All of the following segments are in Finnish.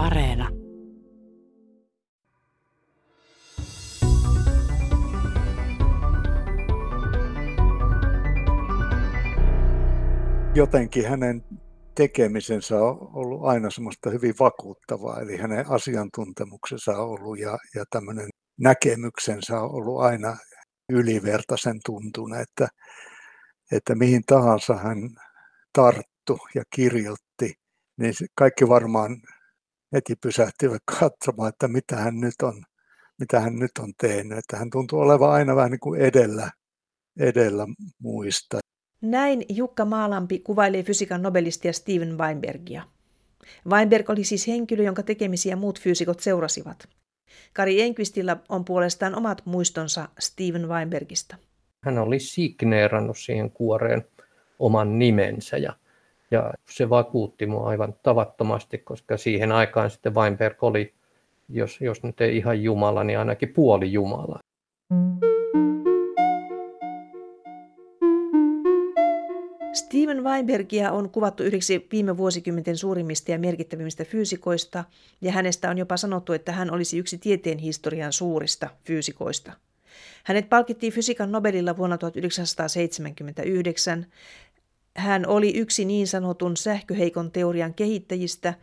Areena. Jotenkin hänen tekemisensä on ollut aina semmoista hyvin vakuuttavaa, eli hänen asiantuntemuksensa on ollut ja, ja tämmöinen näkemyksensä on ollut aina ylivertaisen tuntune, että, että mihin tahansa hän tarttu ja kirjoitti, niin kaikki varmaan heti pysähtyivät katsomaan, että mitä hän nyt on, mitä hän nyt on tehnyt. Että hän tuntuu olevan aina vähän niin kuin edellä, edellä muista. Näin Jukka Maalampi kuvailee fysiikan nobelistia Steven Weinbergia. Weinberg oli siis henkilö, jonka tekemisiä muut fyysikot seurasivat. Kari Enqvistillä on puolestaan omat muistonsa Steven Weinbergista. Hän oli signeerannut siihen kuoreen oman nimensä ja, ja se vakuutti mua aivan tavattomasti, koska siihen aikaan sitten Weinberg oli, jos, jos nyt ei ihan Jumala, niin ainakin puoli Jumala. Steven Weinbergia on kuvattu yhdeksi viime vuosikymmenten suurimmista ja merkittävimmistä fyysikoista, ja hänestä on jopa sanottu, että hän olisi yksi tieteen historian suurista fyysikoista. Hänet palkittiin fysiikan Nobelilla vuonna 1979. Hän oli yksi niin sanotun sähköheikon teorian kehittäjistä,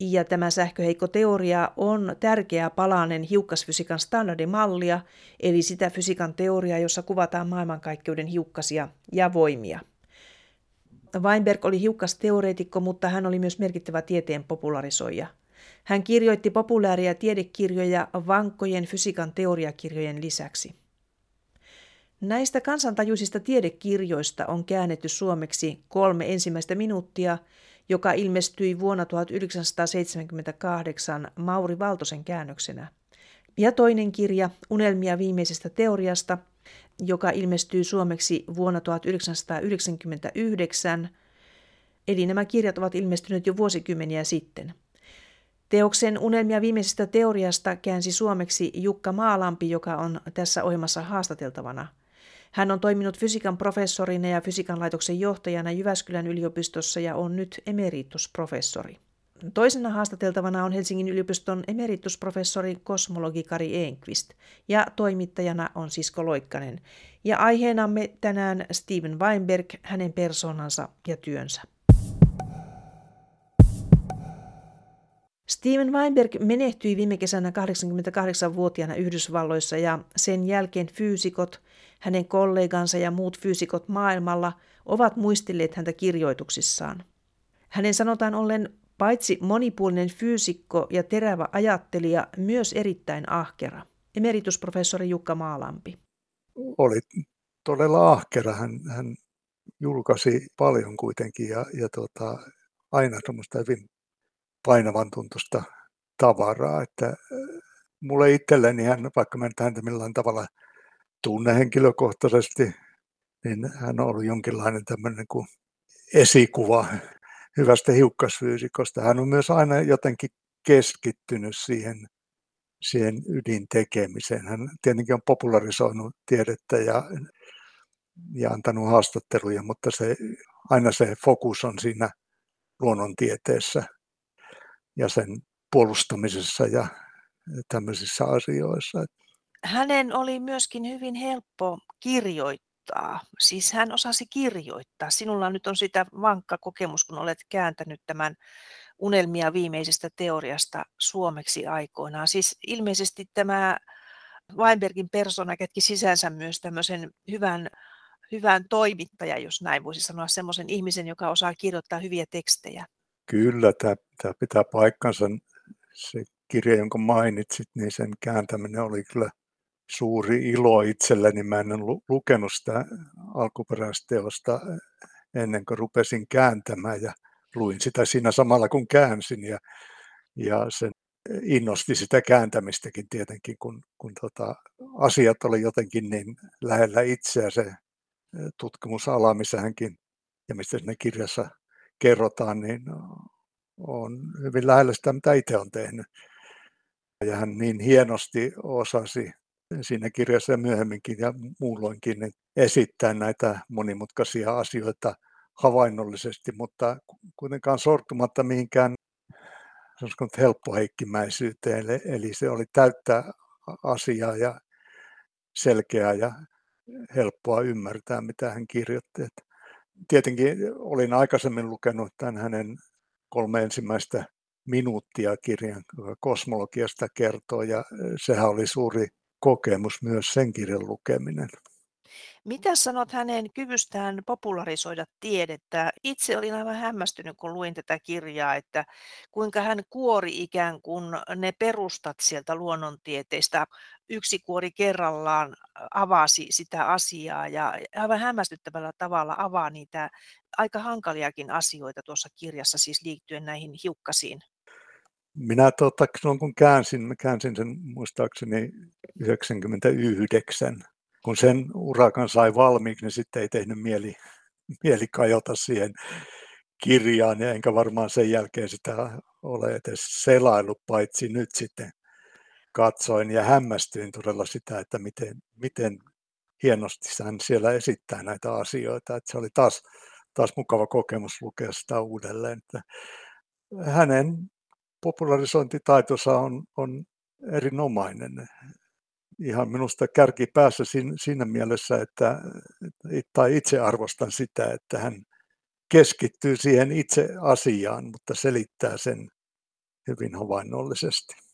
ja tämä sähköheikko teoria on tärkeä palanen hiukkasfysiikan standardimallia, eli sitä fysiikan teoriaa, jossa kuvataan maailmankaikkeuden hiukkasia ja voimia. Weinberg oli hiukas teoreetikko, mutta hän oli myös merkittävä tieteen popularisoija. Hän kirjoitti populaaria tiedekirjoja vankkojen fysiikan teoriakirjojen lisäksi. Näistä kansantajuisista tiedekirjoista on käännetty suomeksi kolme ensimmäistä minuuttia, joka ilmestyi vuonna 1978 Mauri Valtosen käännöksenä. Ja toinen kirja, Unelmia viimeisestä teoriasta, joka ilmestyi suomeksi vuonna 1999, eli nämä kirjat ovat ilmestyneet jo vuosikymmeniä sitten. Teoksen Unelmia viimeisestä teoriasta käänsi suomeksi Jukka Maalampi, joka on tässä ohjelmassa haastateltavana. Hän on toiminut fysiikan professorina ja fysiikan laitoksen johtajana Jyväskylän yliopistossa ja on nyt emeritusprofessori. Toisena haastateltavana on Helsingin yliopiston emeritusprofessori kosmologi Kari Enqvist ja toimittajana on Sisko Loikkanen. Ja aiheenamme tänään Steven Weinberg, hänen persoonansa ja työnsä. Steven Weinberg menehtyi viime kesänä 88-vuotiaana Yhdysvalloissa ja sen jälkeen fyysikot, hänen kollegansa ja muut fyysikot maailmalla ovat muistelleet häntä kirjoituksissaan. Hänen sanotaan ollen Paitsi monipuolinen fyysikko ja terävä ajattelija, myös erittäin ahkera. Emeritusprofessori Jukka Maalampi. Oli todella ahkera. Hän, hän julkaisi paljon kuitenkin ja, ja tota, aina semmoista hyvin painavan tuntusta tavaraa. Että äh, mulle itselleni hän, vaikka mä en häntä millään tavalla tunne henkilökohtaisesti, niin hän on ollut jonkinlainen tämmöinen kuin esikuva hyvästä hiukkasfyysikosta. Hän on myös aina jotenkin keskittynyt siihen, siihen ydintekemiseen. Hän tietenkin on popularisoinut tiedettä ja, ja antanut haastatteluja, mutta se, aina se fokus on siinä luonnontieteessä ja sen puolustamisessa ja tämmöisissä asioissa. Hänen oli myöskin hyvin helppo kirjoittaa. Siis hän osasi kirjoittaa. Sinulla nyt on sitä vankka kokemus, kun olet kääntänyt tämän unelmia viimeisestä teoriasta suomeksi aikoinaan. Siis ilmeisesti tämä Weinbergin persona kätki sisänsä myös tämmöisen hyvän, hyvän toimittaja, jos näin voisi sanoa, semmoisen ihmisen, joka osaa kirjoittaa hyviä tekstejä. Kyllä, tämä, tämä pitää paikkansa. Se kirja, jonka mainitsit, niin sen kääntäminen oli kyllä suuri ilo itselleni. Mä en lukenut sitä alkuperäisteosta ennen kuin rupesin kääntämään ja luin sitä siinä samalla kun käänsin ja, ja sen innosti sitä kääntämistäkin tietenkin, kun, kun tota, asiat oli jotenkin niin lähellä itseä se tutkimusala, missä hänkin ja mistä sinne kirjassa kerrotaan, niin on hyvin lähellä sitä, mitä itse on tehnyt. Ja hän niin hienosti osasi siinä kirjassa ja myöhemminkin ja muulloinkin niin esittää näitä monimutkaisia asioita havainnollisesti, mutta kuitenkaan sortumatta mihinkään helppoheikkimäisyyteen, eli se oli täyttä asiaa ja selkeää ja helppoa ymmärtää, mitä hän kirjoitti. Tietenkin olin aikaisemmin lukenut tämän hänen kolme ensimmäistä minuuttia kirjan kosmologiasta kertoo, ja sehän oli suuri kokemus myös sen kirjan lukeminen. Mitä sanot hänen kyvystään popularisoida tiedettä? Itse olin aivan hämmästynyt, kun luin tätä kirjaa, että kuinka hän kuori ikään kuin ne perustat sieltä luonnontieteistä. Yksi kuori kerrallaan avasi sitä asiaa ja aivan hämmästyttävällä tavalla avaa niitä aika hankaliakin asioita tuossa kirjassa, siis liittyen näihin hiukkasiin. Minä tuota, silloin kun käänsin, mä käänsin sen muistaakseni 99, kun sen urakan sai valmiiksi, niin sitten ei tehnyt mieli, mieli kajota siihen kirjaan, ja enkä varmaan sen jälkeen sitä ole edes selailut, paitsi nyt sitten katsoin ja hämmästyin todella sitä, että miten, miten hienosti hän siellä esittää näitä asioita. Että se oli taas, taas mukava kokemus lukea sitä uudelleen. Että hänen popularisointitaitonsa on, on erinomainen ihan minusta kärki päässä siinä mielessä, että, tai itse arvostan sitä, että hän keskittyy siihen itse asiaan, mutta selittää sen hyvin havainnollisesti.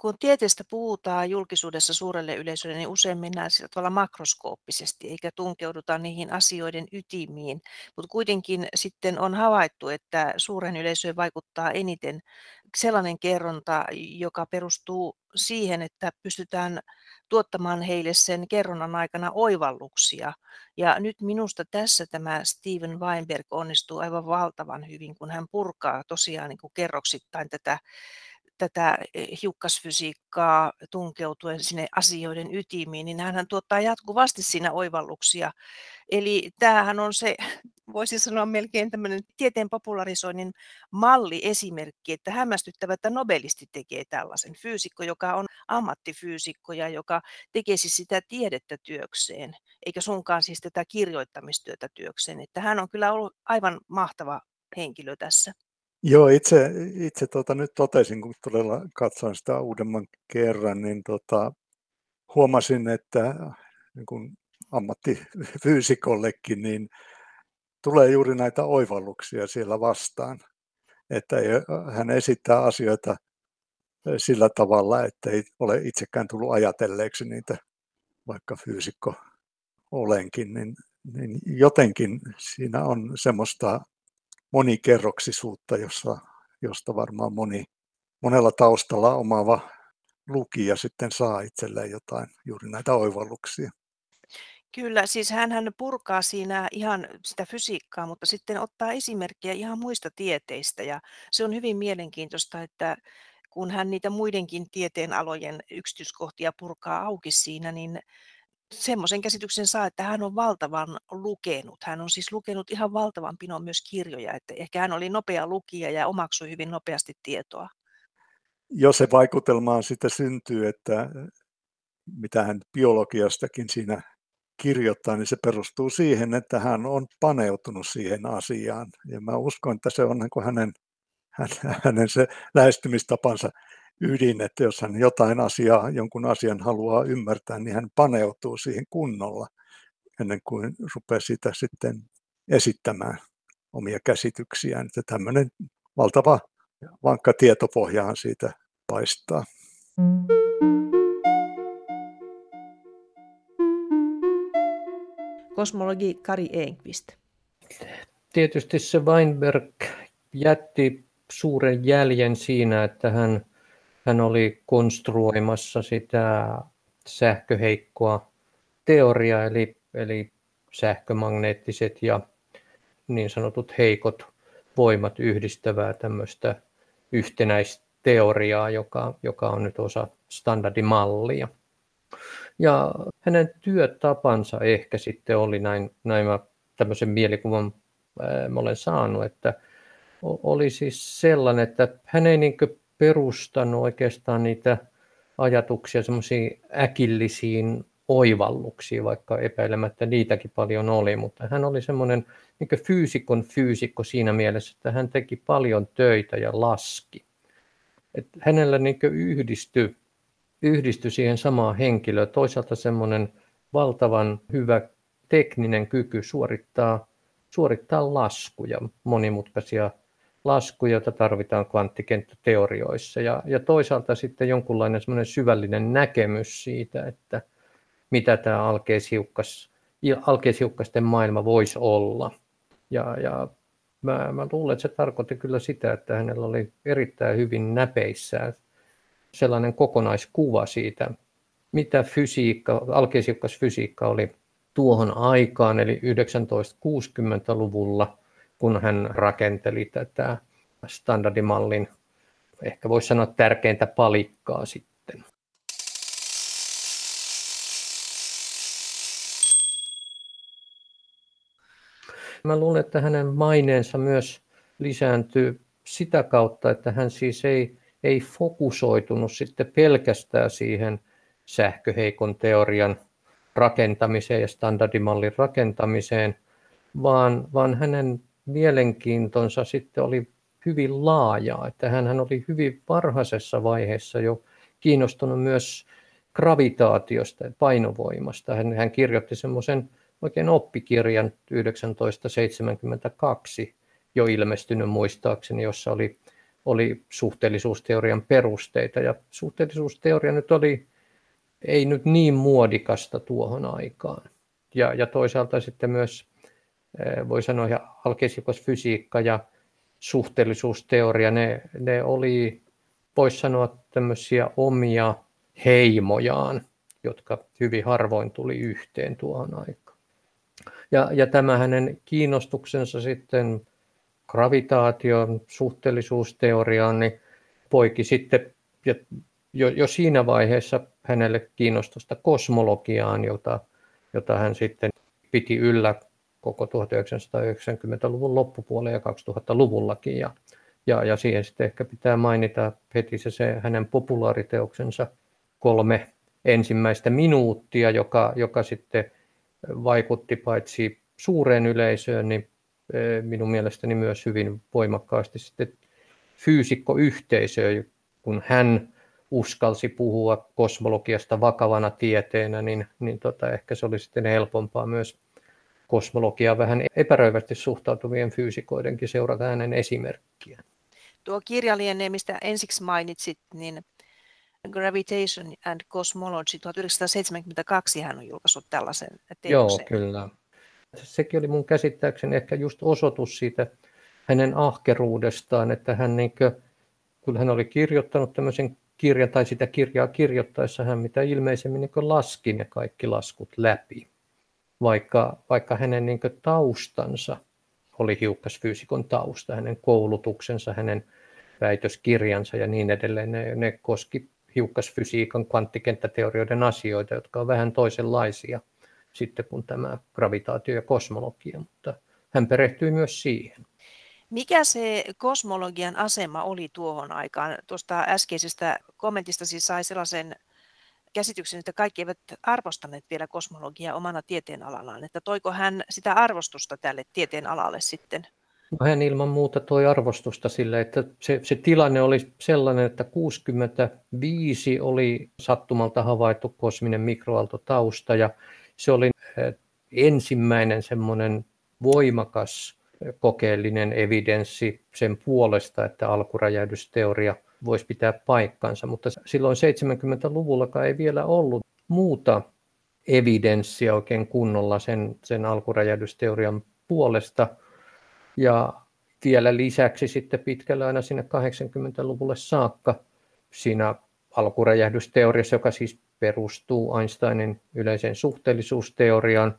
Kun tieteestä puhutaan julkisuudessa suurelle yleisölle, niin usein mennään sillä tavalla makroskooppisesti, eikä tunkeuduta niihin asioiden ytimiin. Mutta kuitenkin sitten on havaittu, että suuren yleisöön vaikuttaa eniten sellainen kerronta, joka perustuu siihen, että pystytään tuottamaan heille sen kerronnan aikana oivalluksia. Ja nyt minusta tässä tämä Steven Weinberg onnistuu aivan valtavan hyvin, kun hän purkaa tosiaan niin kuin kerroksittain tätä tätä eh, hiukkasfysiikkaa tunkeutuen sinne asioiden ytimiin, niin hän tuottaa jatkuvasti siinä oivalluksia. Eli tämähän on se, voisi sanoa melkein tämmöinen tieteen popularisoinnin malliesimerkki, että hämmästyttävä, että nobelisti tekee tällaisen. Fyysikko, joka on ammattifyysikko ja joka tekisi sitä tiedettä työkseen, eikä sunkaan siis tätä kirjoittamistyötä työkseen. Että hän on kyllä ollut aivan mahtava henkilö tässä. Joo, itse, itse tota, nyt totesin, kun todella katsoin sitä uudemman kerran, niin tota, huomasin, että niin kun ammattifyysikollekin, niin tulee juuri näitä oivalluksia siellä vastaan. Että hän esittää asioita sillä tavalla, että ei ole itsekään tullut ajatelleeksi niitä, vaikka fyysikko olenkin, niin, niin jotenkin siinä on semmoista monikerroksisuutta, jossa, josta varmaan moni, monella taustalla omaava lukija sitten saa itselleen jotain, juuri näitä oivalluksia. Kyllä, siis hän purkaa siinä ihan sitä fysiikkaa, mutta sitten ottaa esimerkkejä ihan muista tieteistä ja se on hyvin mielenkiintoista, että kun hän niitä muidenkin tieteenalojen yksityiskohtia purkaa auki siinä, niin semmoisen käsityksen saa, että hän on valtavan lukenut. Hän on siis lukenut ihan valtavan pinon myös kirjoja, että ehkä hän oli nopea lukija ja omaksui hyvin nopeasti tietoa. Jos se vaikutelmaan sitä syntyy, että mitä hän biologiastakin siinä kirjoittaa, niin se perustuu siihen, että hän on paneutunut siihen asiaan. Ja mä uskon, että se on niin hänen, hänen se lähestymistapansa ydin, että jos hän jotain asiaa, jonkun asian haluaa ymmärtää, niin hän paneutuu siihen kunnolla ennen kuin rupeaa sitä sitten esittämään omia käsityksiään. Että tämmöinen valtava vankka tietopohjahan siitä paistaa. Kosmologi Kari Enqvist. Tietysti se Weinberg jätti suuren jäljen siinä, että hän hän oli konstruoimassa sitä sähköheikkoa teoriaa, eli, eli sähkömagneettiset ja niin sanotut heikot voimat yhdistävää tämmöistä yhtenäisteoriaa, joka, joka on nyt osa standardimallia. Ja hänen työtapansa ehkä sitten oli näin, näin mä tämmöisen mielikuvan mä olen saanut, että oli siis sellainen, että hän ei niin perustanut oikeastaan niitä ajatuksia semmoisiin äkillisiin oivalluksiin, vaikka epäilemättä niitäkin paljon oli, mutta hän oli semmoinen niin fyysikon fyysikko siinä mielessä, että hän teki paljon töitä ja laski. että hänellä niin yhdistyi, yhdistyi siihen samaan henkilöön. Toisaalta semmoinen valtavan hyvä tekninen kyky suorittaa, suorittaa laskuja, monimutkaisia laskuja, joita tarvitaan kvanttikenttäteorioissa. Ja, ja toisaalta sitten jonkunlainen semmoinen syvällinen näkemys siitä, että mitä tämä alkeishiukkas, alkeishiukkasten maailma voisi olla. Ja, ja mä, mä luulen, että se tarkoitti kyllä sitä, että hänellä oli erittäin hyvin näpeissään sellainen kokonaiskuva siitä, mitä fysiikka, fysiikka oli tuohon aikaan, eli 1960-luvulla, kun hän rakenteli tätä standardimallin, ehkä voisi sanoa tärkeintä palikkaa sitten. Mä luulen, että hänen maineensa myös lisääntyy sitä kautta, että hän siis ei, ei fokusoitunut sitten pelkästään siihen sähköheikon teorian rakentamiseen ja standardimallin rakentamiseen, vaan, vaan hänen mielenkiintonsa sitten oli hyvin laajaa, että hän oli hyvin varhaisessa vaiheessa jo kiinnostunut myös gravitaatiosta ja painovoimasta. Hän, hän kirjoitti semmoisen oikein oppikirjan 1972 jo ilmestynyt muistaakseni, jossa oli, oli suhteellisuusteorian perusteita. Ja suhteellisuusteoria nyt oli ei nyt niin muodikasta tuohon aikaan. Ja, ja toisaalta sitten myös voi sanoa, ja fysiikka ja suhteellisuusteoria, ne, ne oli, voisi sanoa, tämmöisiä omia heimojaan, jotka hyvin harvoin tuli yhteen tuohon aikaan. Ja, ja tämä hänen kiinnostuksensa sitten gravitaation, suhteellisuusteoriaan, niin poiki sitten ja jo, jo siinä vaiheessa hänelle kiinnostusta kosmologiaan, jota, jota hän sitten piti yllä koko 1990-luvun loppupuolella ja 2000-luvullakin. Ja, ja, ja siihen sitten ehkä pitää mainita heti se, se hänen populaariteoksensa kolme ensimmäistä minuuttia, joka, joka sitten vaikutti paitsi suureen yleisöön, niin e, minun mielestäni myös hyvin voimakkaasti sitten fyysikkoyhteisöön, kun hän uskalsi puhua kosmologiasta vakavana tieteenä, niin, niin tota, ehkä se oli sitten helpompaa myös kosmologiaa vähän epäröivästi suhtautuvien fyysikoidenkin seurata hänen esimerkkiä. Tuo kirja lienee, mistä ensiksi mainitsit, niin Gravitation and Cosmology 1972 hän on julkaissut tällaisen teoksen. Joo, kyllä. Sekin oli mun käsittääkseni ehkä just osoitus siitä hänen ahkeruudestaan, että hän niin kuin, kun hän oli kirjoittanut tämmöisen kirjan tai sitä kirjaa kirjoittaessa hän mitä ilmeisemmin niin laski ne kaikki laskut läpi, vaikka, vaikka hänen niin taustansa oli hiukkasfyysikon tausta, hänen koulutuksensa, hänen väitöskirjansa ja niin edelleen, ne, ne koski hiukkasfysiikan kvanttikenttäteorioiden asioita, jotka on vähän toisenlaisia sitten kuin tämä gravitaatio ja kosmologia, mutta hän perehtyi myös siihen. Mikä se kosmologian asema oli tuohon aikaan? Tuosta äskeisestä kommentista siis sai sellaisen käsityksen, että kaikki eivät arvostaneet vielä kosmologiaa omana tieteenalallaan. Että toiko hän sitä arvostusta tälle tieteenalalle sitten? No hän ilman muuta toi arvostusta sille, että se, se tilanne oli sellainen, että 65 oli sattumalta havaittu kosminen mikroaaltotausta ja se oli eh, ensimmäinen semmoinen voimakas kokeellinen evidenssi sen puolesta, että alkuräjähdysteoria voisi pitää paikkansa, mutta silloin 70-luvullakaan ei vielä ollut muuta evidenssiä oikein kunnolla sen, sen alkuräjähdysteorian puolesta. Ja vielä lisäksi sitten pitkällä aina sinne 80-luvulle saakka siinä alkuräjähdysteoriassa, joka siis perustuu Einsteinin yleiseen suhteellisuusteoriaan,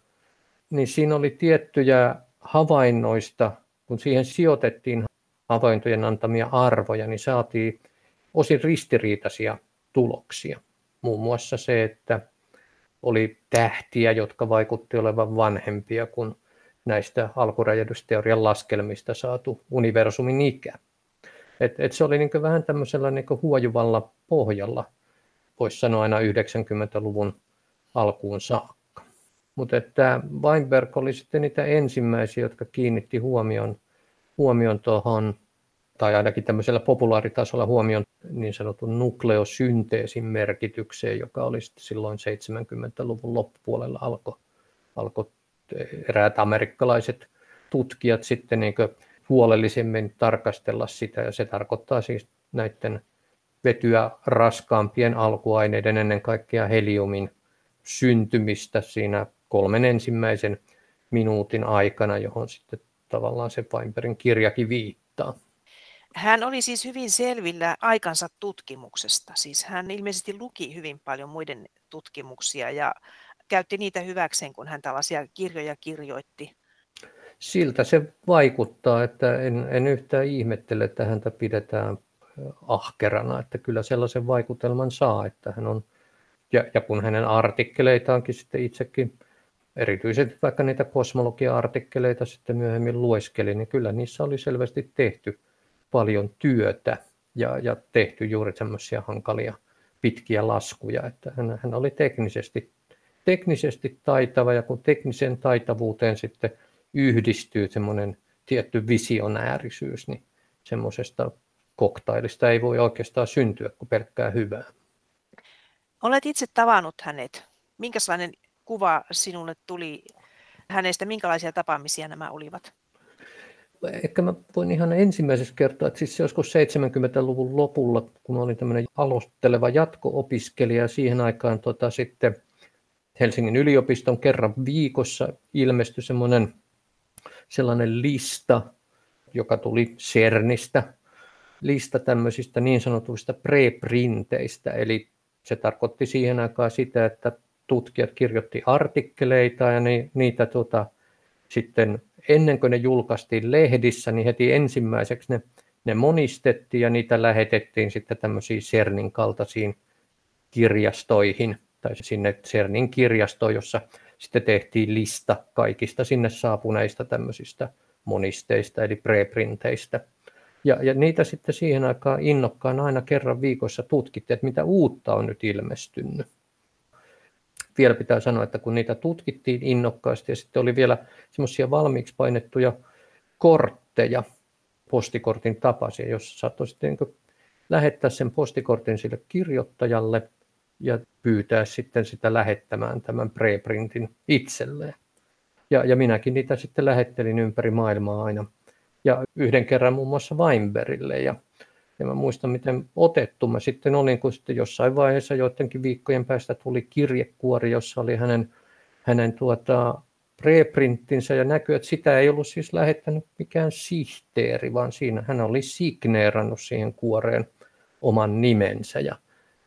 niin siinä oli tiettyjä havainnoista, kun siihen sijoitettiin havaintojen antamia arvoja, niin saatiin osin ristiriitaisia tuloksia. Muun muassa se, että oli tähtiä, jotka vaikutti olevan vanhempia kuin näistä alkuräjähdysteorian laskelmista saatu universumin ikä. Et, et se oli niin vähän tämmöisellä niin huojuvalla pohjalla, voisi sanoa aina 90-luvun alkuun saakka. Mutta että Weinberg oli sitten niitä ensimmäisiä, jotka kiinnitti huomion, huomion tuohon tai ainakin tämmöisellä populaaritasolla huomioon niin sanotun nukleosynteesin merkitykseen, joka oli silloin 70-luvun loppupuolella alkoi alko eräät amerikkalaiset tutkijat sitten niin huolellisemmin tarkastella sitä, ja se tarkoittaa siis näiden vetyä raskaampien alkuaineiden, ennen kaikkea heliumin syntymistä siinä kolmen ensimmäisen minuutin aikana, johon sitten tavallaan se Weinbergin kirjakin viittaa. Hän oli siis hyvin selvillä aikansa tutkimuksesta. Siis hän ilmeisesti luki hyvin paljon muiden tutkimuksia ja käytti niitä hyväkseen, kun hän tällaisia kirjoja kirjoitti. Siltä se vaikuttaa, että en, en yhtään ihmettele, että häntä pidetään ahkerana, että kyllä sellaisen vaikutelman saa, että hän on, ja, ja kun hänen artikkeleitaankin sitten itsekin, erityisesti vaikka niitä kosmologia-artikkeleita sitten myöhemmin lueskeli, niin kyllä niissä oli selvästi tehty paljon työtä ja, ja tehty juuri semmoisia hankalia pitkiä laskuja, että hän, hän oli teknisesti, teknisesti taitava ja kun teknisen taitavuuteen sitten yhdistyy semmoinen tietty visionäärisyys, niin semmoisesta koktailista ei voi oikeastaan syntyä kuin pelkkää hyvää. Olet itse tavannut hänet. Minkälainen kuva sinulle tuli hänestä? Minkälaisia tapaamisia nämä olivat? Ehkä mä voin ihan ensimmäisessä kertoa, että siis joskus 70-luvun lopulla, kun olin tämmöinen aloitteleva jatko-opiskelija, siihen aikaan tota, sitten Helsingin yliopiston kerran viikossa ilmestyi semmoinen sellainen lista, joka tuli CERNistä, lista tämmöisistä niin sanotuista preprinteistä, eli se tarkoitti siihen aikaan sitä, että tutkijat kirjoitti artikkeleita ja ni, niitä tota, sitten ennen kuin ne julkaistiin lehdissä, niin heti ensimmäiseksi ne, ne monistettiin ja niitä lähetettiin sitten tämmöisiin CERNin kaltaisiin kirjastoihin tai sinne CERNin kirjastoon, jossa sitten tehtiin lista kaikista sinne saapuneista tämmöisistä monisteista eli preprinteistä. Ja, ja niitä sitten siihen aikaan innokkaan aina kerran viikossa tutkittiin, että mitä uutta on nyt ilmestynyt. Vielä pitää sanoa, että kun niitä tutkittiin innokkaasti ja sitten oli vielä semmoisia valmiiksi painettuja kortteja, postikortin tapaisia, jossa saattoi sitten niin lähettää sen postikortin sille kirjoittajalle ja pyytää sitten sitä lähettämään tämän preprintin itselleen. Ja, ja minäkin niitä sitten lähettelin ympäri maailmaa aina ja yhden kerran muun muassa Weinbergille. Ja, ja mä muistan, miten otettu mä sitten olin, kun sitten jossain vaiheessa joidenkin viikkojen päästä tuli kirjekuori, jossa oli hänen, hänen tuota, preprinttinsä ja näkyy, että sitä ei ollut siis lähettänyt mikään sihteeri, vaan siinä hän oli signeerannut siihen kuoreen oman nimensä. Ja,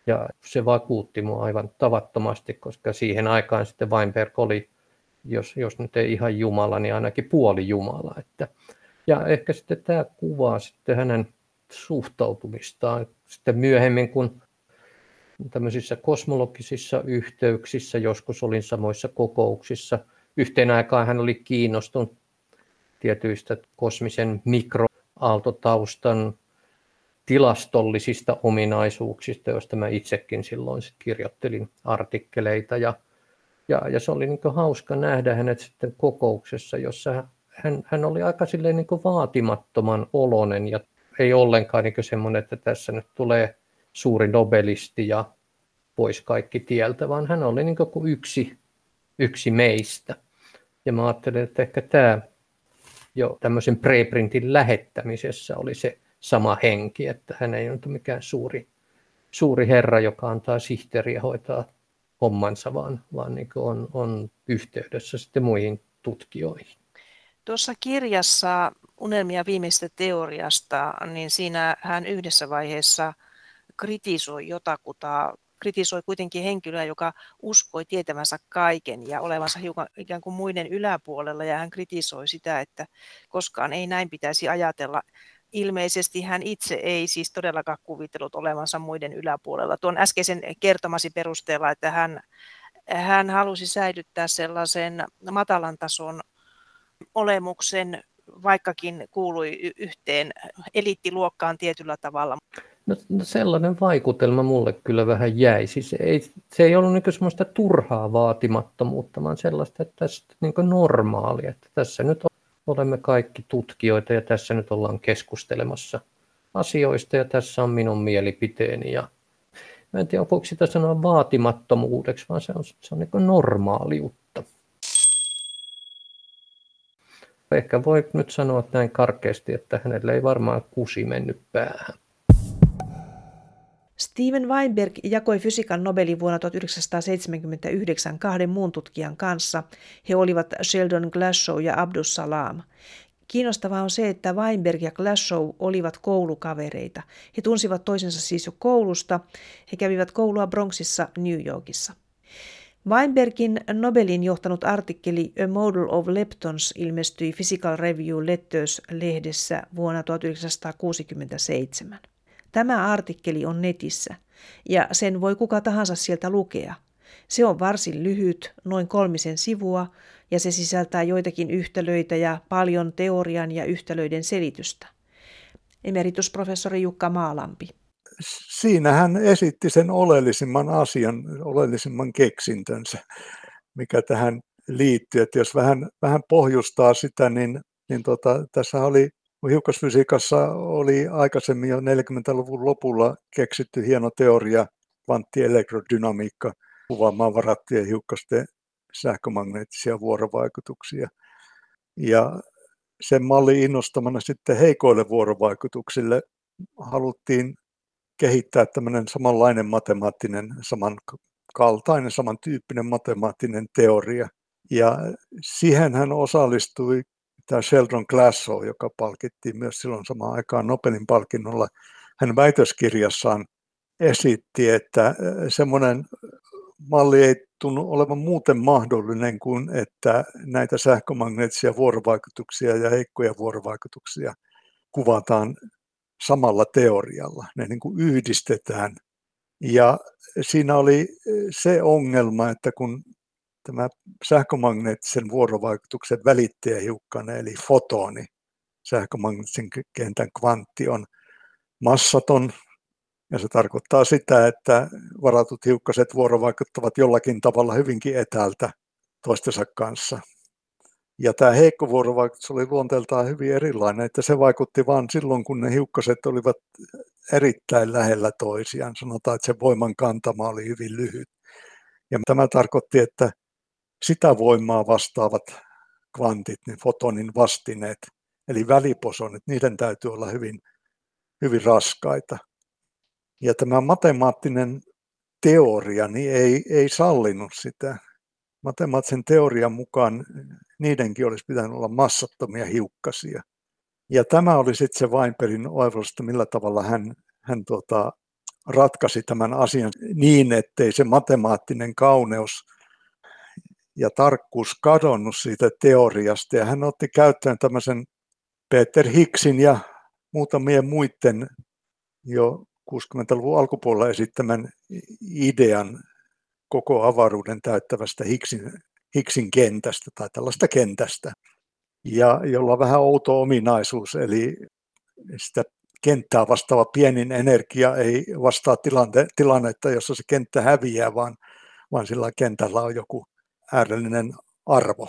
ja se vakuutti mua aivan tavattomasti, koska siihen aikaan sitten Weinberg oli, jos, jos nyt ei ihan Jumala, niin ainakin puoli Jumala, että, ja ehkä sitten tämä kuvaa sitten hänen suhtautumistaan sitten myöhemmin, kun tämmöisissä kosmologisissa yhteyksissä, joskus olin samoissa kokouksissa. Yhteen aikaan hän oli kiinnostunut tietyistä kosmisen mikroaaltotaustan tilastollisista ominaisuuksista, joista mä itsekin silloin sit kirjoittelin artikkeleita. Ja, ja, ja se oli niin hauska nähdä hänet sitten kokouksessa, jossa hän, hän oli aika silleen niin vaatimattoman olonen ja ei ollenkaan niin semmoinen, että tässä nyt tulee suuri nobelisti ja pois kaikki tieltä, vaan hän oli niin kuin yksi, yksi meistä. Ja mä ajattelin, että ehkä tämä jo tämmöisen preprintin lähettämisessä oli se sama henki, että hän ei ole mikään suuri, suuri herra, joka antaa sihteeriä hoitaa hommansa, vaan, vaan niin on, on yhteydessä sitten muihin tutkijoihin. Tuossa kirjassa Unelmia viimeistä teoriasta, niin siinä hän yhdessä vaiheessa kritisoi jotakuta, kritisoi kuitenkin henkilöä, joka uskoi tietävänsä kaiken ja olevansa hiukan ikään kuin muiden yläpuolella, ja hän kritisoi sitä, että koskaan ei näin pitäisi ajatella. Ilmeisesti hän itse ei siis todellakaan kuvitellut olevansa muiden yläpuolella. Tuon äskeisen kertomasi perusteella, että hän, hän halusi säilyttää sellaisen matalan tason olemuksen, vaikkakin kuului yhteen eliittiluokkaan tietyllä tavalla. No, no sellainen vaikutelma mulle kyllä vähän jäi. Siis ei, se ei ollut niin semmoista turhaa vaatimattomuutta, vaan sellaista, että tässä niin normaali, että tässä nyt olemme kaikki tutkijoita ja tässä nyt ollaan keskustelemassa asioista ja tässä on minun mielipiteeni. Ja mä en tiedä, voiko sitä sanoa vaatimattomuudeksi, vaan se on, se on niin normaaliutta. Ehkä voi nyt sanoa näin karkeasti, että hänelle ei varmaan kusi mennyt päähän. Steven Weinberg jakoi fysiikan Nobelin vuonna 1979 kahden muun tutkijan kanssa. He olivat Sheldon Glashow ja Abdus Salam. Kiinnostavaa on se, että Weinberg ja Glashow olivat koulukavereita. He tunsivat toisensa siis jo koulusta. He kävivät koulua Bronxissa New Yorkissa. Weinbergin Nobelin johtanut artikkeli A Model of Leptons ilmestyi Physical Review Letters-lehdessä vuonna 1967. Tämä artikkeli on netissä ja sen voi kuka tahansa sieltä lukea. Se on varsin lyhyt, noin kolmisen sivua, ja se sisältää joitakin yhtälöitä ja paljon teorian ja yhtälöiden selitystä. Emeritusprofessori Jukka Maalampi. Siinä hän esitti sen oleellisimman asian, oleellisimman keksintönsä, mikä tähän liittyy. Että jos vähän, vähän pohjustaa sitä, niin, niin tota, tässä oli hiukkasfysiikassa oli aikaisemmin jo 40-luvun lopulla keksitty hieno teoria, kvanttielektrodynamiikka, kuvaamaan varattujen hiukkasten sähkömagneettisia vuorovaikutuksia. Ja sen mallin innostamana sitten heikoille vuorovaikutuksille haluttiin kehittää tämmöinen samanlainen matemaattinen, samankaltainen, samantyyppinen matemaattinen teoria. Ja siihen hän osallistui tämä Sheldon Glassow, joka palkittiin myös silloin samaan aikaan Nobelin palkinnolla. Hän väitöskirjassaan esitti, että semmoinen malli ei tunnu olevan muuten mahdollinen kuin, että näitä sähkömagneettisia vuorovaikutuksia ja heikkoja vuorovaikutuksia kuvataan samalla teorialla. Ne niin kuin yhdistetään. Ja siinä oli se ongelma, että kun tämä sähkömagneettisen vuorovaikutuksen välittäjähiukkanen, eli fotoni, sähkömagneettisen kentän kvantti on massaton, ja se tarkoittaa sitä, että varatut hiukkaset vuorovaikuttavat jollakin tavalla hyvinkin etäältä toistensa kanssa. Ja tämä heikko vuorovaikutus oli luonteeltaan hyvin erilainen, että se vaikutti vain silloin, kun ne hiukkaset olivat erittäin lähellä toisiaan. Sanotaan, että se voiman kantama oli hyvin lyhyt. Ja tämä tarkoitti, että sitä voimaa vastaavat kvantit, niin fotonin vastineet, eli väliposonit, niiden täytyy olla hyvin, hyvin raskaita. Ja tämä matemaattinen teoria niin ei, ei sallinut sitä. Matemaattisen teorian mukaan niidenkin olisi pitänyt olla massattomia hiukkasia. Ja tämä oli sitten se Weinbergin oivallus, millä tavalla hän, hän tuota, ratkaisi tämän asian niin, ettei se matemaattinen kauneus ja tarkkuus kadonnut siitä teoriasta. Ja hän otti käyttöön tämmöisen Peter Hicksin ja muutamien muiden jo 60-luvun alkupuolella esittämän idean koko avaruuden täyttävästä Hicksin, Hicksin kentästä tai tällaista kentästä, ja jolla on vähän outo ominaisuus, eli sitä kenttää vastaava pienin energia ei vastaa tilante, tilannetta, jossa se kenttä häviää, vaan, vaan sillä kentällä on joku äärällinen arvo.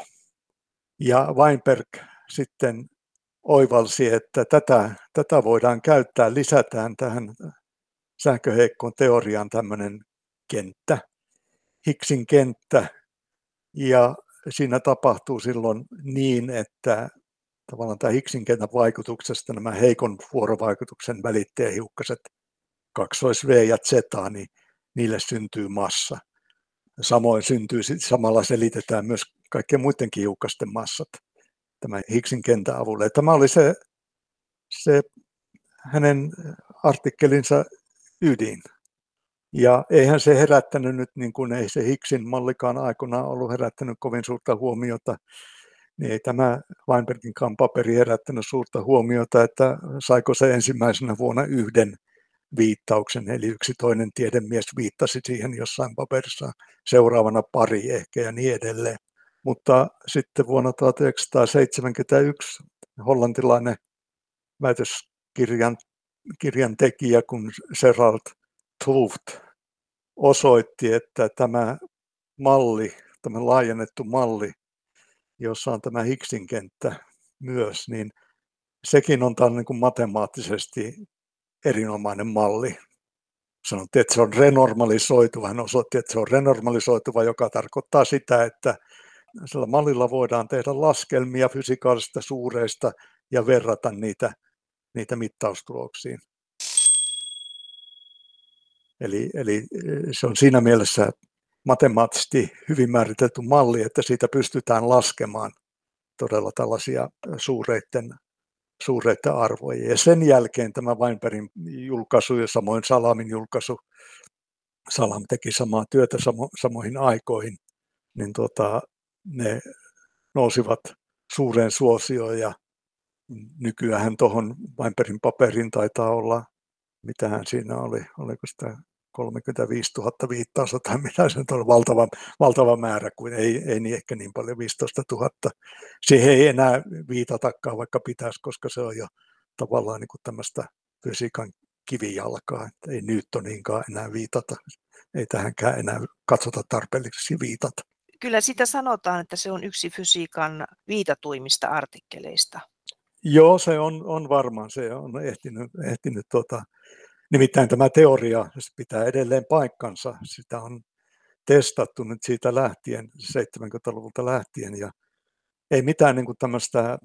Ja Weinberg sitten oivalsi, että tätä, tätä voidaan käyttää, lisätään tähän sähköheikkoon teoriaan tämmöinen kenttä, Higgsin kenttä, ja siinä tapahtuu silloin niin, että tavallaan tämä Higgsin kentän vaikutuksesta nämä heikon vuorovaikutuksen välittäjähiukkaset, kaksois V ja Z, niin niille syntyy massa. Samoin syntyy, samalla selitetään myös kaikkien muidenkin hiukkasten massat tämän Higgsin kentän avulla. Tämä oli se, se hänen artikkelinsa ydin. Ja eihän se herättänyt nyt, niin kuin ei se Higgsin mallikaan aikana ollut herättänyt kovin suurta huomiota, niin ei tämä Weinbergin paperi herättänyt suurta huomiota, että saiko se ensimmäisenä vuonna yhden viittauksen, eli yksi toinen tiedemies viittasi siihen jossain paperissa, seuraavana pari ehkä ja niin edelleen. Mutta sitten vuonna 1971 hollantilainen väitöskirjan kirjan tekijä kun Gerald Tuft osoitti, että tämä malli, tämä laajennettu malli, jossa on tämä Higgsin kenttä myös, niin sekin on tämän niin kuin matemaattisesti erinomainen malli. Sanottiin, että se on renormalisoituva. Hän osoitti, että se on renormalisoituva, joka tarkoittaa sitä, että sillä mallilla voidaan tehdä laskelmia fysikaalisista suureista ja verrata niitä, niitä mittaustuloksiin. Eli, eli se on siinä mielessä matemaattisesti hyvin määritelty malli, että siitä pystytään laskemaan todella tällaisia suureiden, suureiden arvoja. Ja sen jälkeen tämä Weinbergin julkaisu ja samoin Salamin julkaisu, Salam teki samaa työtä samo, samoihin aikoihin, niin tuota, ne nousivat suureen suosioon ja nykyään tuohon Weinbergin paperin taitaa olla, mitähän siinä oli, oliko sitä 35 000 viittausta tai mitä se on valtava, valtava määrä, kuin ei, ei niin ehkä niin paljon 15 000. Siihen ei enää viitatakaan, vaikka pitäisi, koska se on jo tavallaan niin kuin tämmöistä fysiikan kivijalkaa, että ei Newtoniinkaan enää viitata, ei tähänkään enää katsota tarpeelliseksi viitata. Kyllä sitä sanotaan, että se on yksi fysiikan viitatuimista artikkeleista. Joo, se on, on varmaan, se on ehtinyt, ehtinyt tuota, Nimittäin tämä teoria pitää edelleen paikkansa. Sitä on testattu nyt siitä lähtien, 70-luvulta lähtien, ja ei mitään niin kuin tämmöistä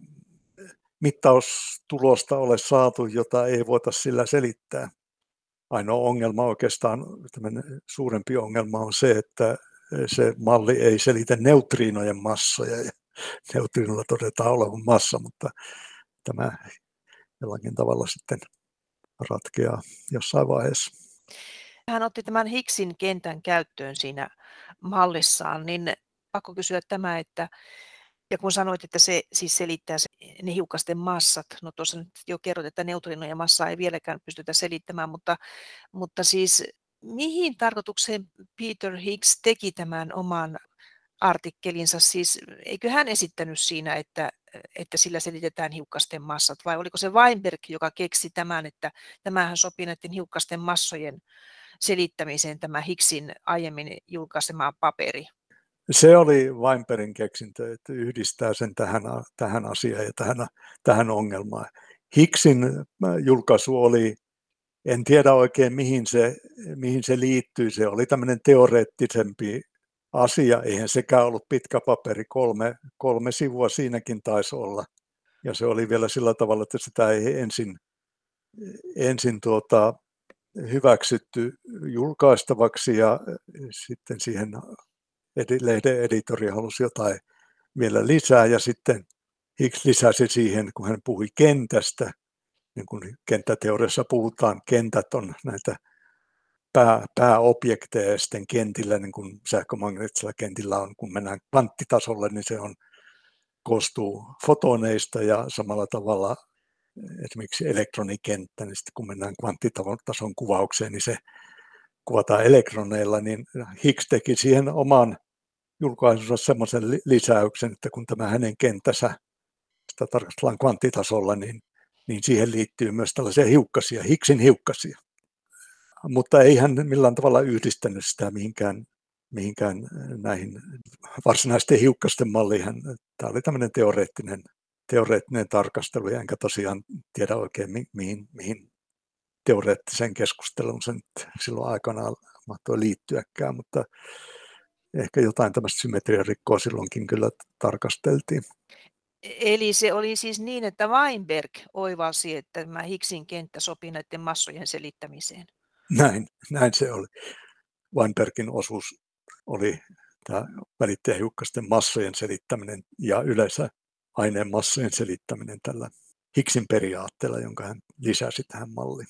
mittaustulosta ole saatu, jota ei voita sillä selittää. Ainoa ongelma oikeastaan, suurempi ongelma on se, että se malli ei selitä neutriinojen massoja, ja neutriinolla todetaan olevan massa, mutta tämä jollakin tavalla sitten ratkeaa jossain vaiheessa. Hän otti tämän Higgsin kentän käyttöön siinä mallissaan, niin pakko kysyä tämä, että ja kun sanoit, että se siis selittää se, ne hiukkasten massat, no tuossa nyt jo kerrot, että neutrinojen massaa ei vieläkään pystytä selittämään, mutta, mutta siis mihin tarkoitukseen Peter Higgs teki tämän oman artikkelinsa, siis eikö hän esittänyt siinä, että että sillä selitetään hiukkasten massat, vai oliko se Weinberg, joka keksi tämän, että tämähän sopii näiden hiukkasten massojen selittämiseen tämä Higgsin aiemmin julkaisema paperi? Se oli Weinbergin keksintö, että yhdistää sen tähän, tähän asiaan ja tähän, tähän ongelmaan. Higgsin äh, julkaisu oli, en tiedä oikein mihin se, mihin se liittyy, se oli tämmöinen teoreettisempi asia. Eihän sekään ollut pitkä paperi, kolme, kolme sivua siinäkin taisi olla. Ja se oli vielä sillä tavalla, että sitä ei ensin, ensin tuota, hyväksytty julkaistavaksi ja sitten siihen lehden editori halusi jotain vielä lisää ja sitten Higgs lisäsi siihen, kun hän puhui kentästä, niin kun kenttäteoriassa puhutaan, kentät on näitä pää, pääobjekteja ja sitten kentillä, niin kuin sähkömagneettisella kentillä on, kun mennään kvanttitasolle, niin se on, koostuu fotoneista ja samalla tavalla esimerkiksi elektronikenttä, niin sitten kun mennään kvanttitason kuvaukseen, niin se kuvataan elektroneilla, niin Higgs teki siihen oman julkaisunsa semmoisen lisäyksen, että kun tämä hänen kenttänsä, sitä tarkastellaan kvanttitasolla, niin, niin siihen liittyy myös tällaisia hiukkasia, Higgsin hiukkasia mutta ei hän millään tavalla yhdistänyt sitä mihinkään, mihinkään näihin varsinaisten hiukkasten malliin. Tämä oli tämmöinen teoreettinen, teoreettinen tarkastelu, enkä tosiaan tiedä oikein mihin, mihin teoreettiseen keskusteluun se nyt silloin aikanaan mahtoi liittyäkään, mutta ehkä jotain tämmöistä symmetriarikkoa silloinkin kyllä tarkasteltiin. Eli se oli siis niin, että Weinberg oivalsi, että tämä Higgsin kenttä sopii näiden massojen selittämiseen. Näin, näin se oli. Weinbergin osuus oli tämä välittäjähiukkasten massojen selittäminen ja yleensä aineen massojen selittäminen tällä Higgsin periaatteella, jonka hän lisäsi tähän malliin.